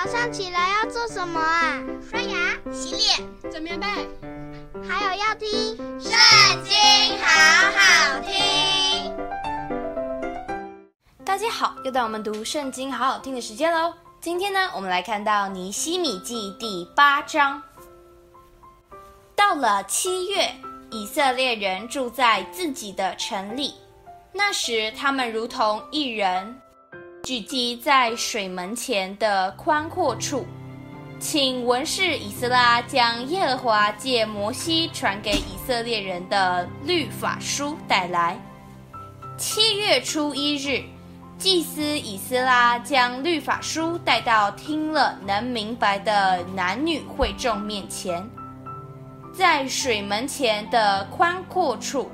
早上起来要做什么啊？刷牙、洗脸、整棉被，还有要听《圣经》，好好听。大家好，又到我们读《圣经》好好听的时间喽。今天呢，我们来看到尼西米记第八章。到了七月，以色列人住在自己的城里。那时，他们如同一人，聚集在水门前的宽阔处，请文士以斯拉将耶和华借摩西传给以色列人的律法书带来。七月初一日，祭司以斯拉将律法书带到听了能明白的男女会众面前，在水门前的宽阔处。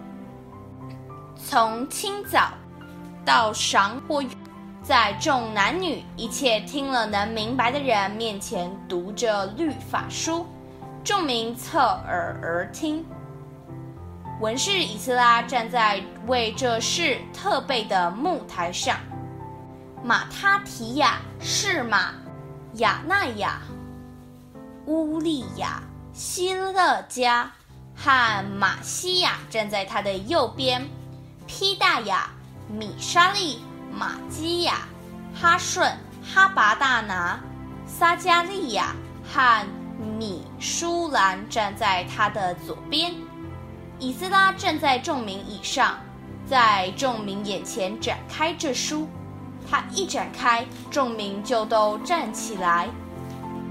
从清早到晌或，在众男女一切听了能明白的人面前读着律法书，众民侧耳而听。文士以斯拉站在为这事特备的木台上，马他提亚、示玛、亚纳雅、乌利亚、希勒家和玛西亚站在他的右边。披大雅、米沙利、玛基亚、哈顺、哈拔大拿、撒迦利亚和米舒兰站在他的左边。以斯拉站在众民以上，在众民眼前展开这书。他一展开，众民就都站起来。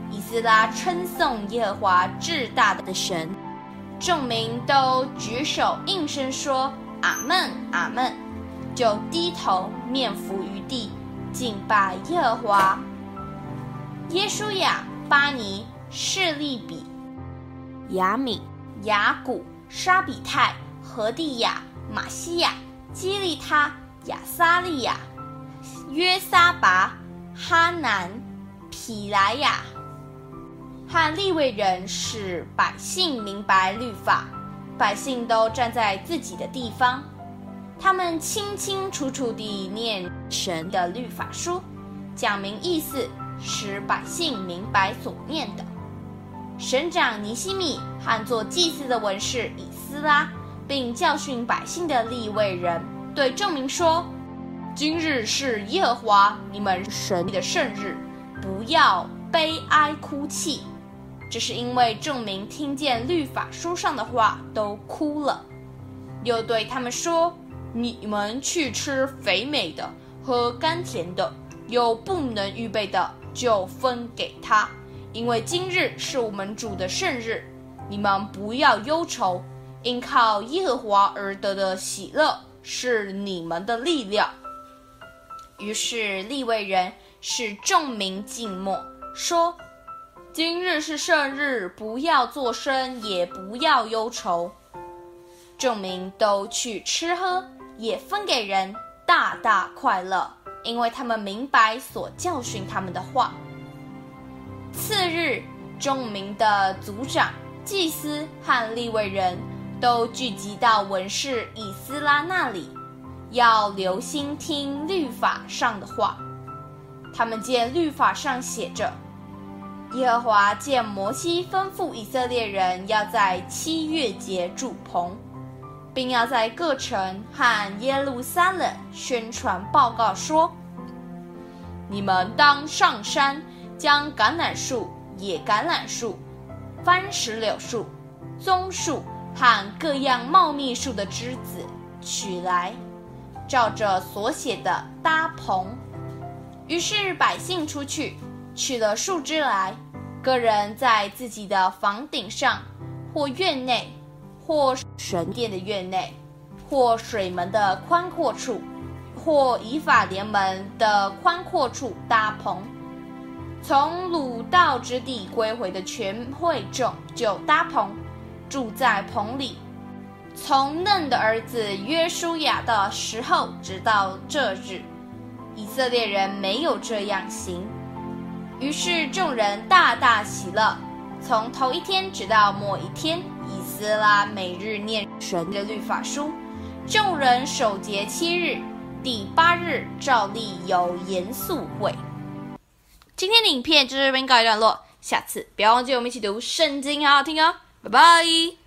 以斯拉称颂耶和华至大的神，众民都举手应声说。阿门，阿门，就低头面伏于地，敬拜耶和华。耶书亚、巴尼、示利比、亚米、亚古、沙比泰、何地亚、玛西亚、基利他、亚撒利亚、约撒拔、哈南、皮莱亚和利未人，使百姓明白律法。百姓都站在自己的地方，他们清清楚楚地念神的律法书，讲明意思，使百姓明白所念的。省长尼西米和做祭祀的文士以斯拉，并教训百姓的利未人，对众民说：“今日是耶和华你们神的圣日，不要悲哀哭泣。”这是因为众民听见律法书上的话都哭了，又对他们说：“你们去吃肥美的，喝甘甜的，有不能预备的就分给他，因为今日是我们主的圣日。你们不要忧愁，因靠耶和华而得的喜乐是你们的力量。”于是利未人使众民静默，说。今日是圣日，不要作声，也不要忧愁。众民都去吃喝，也分给人，大大快乐，因为他们明白所教训他们的话。次日，众民的族长、祭司和利未人都聚集到文士以斯拉那里，要留心听律法上的话。他们见律法上写着。耶和华见摩西吩咐以色列人，要在七月节住棚，并要在各城和耶路撒冷宣传报告说：你们当上山，将橄榄树、野橄榄树、番石榴树、棕树和各样茂密树的枝子取来，照着所写的搭棚。于是百姓出去。取了树枝来，各人在自己的房顶上，或院内，或神殿的院内，或水门的宽阔处，或以法莲门的宽阔处搭棚。从鲁道之地归回的全会众就搭棚，住在棚里。从嫩的儿子约书亚的时候直到这日，以色列人没有这样行。于是众人大大喜乐，从头一天直到末一天，以斯拉每日念神的律法书。众人守节七日，第八日照例有严肃会。今天的影片就这边告一段落，下次不要忘记我们一起读圣经，好好听哦，拜拜。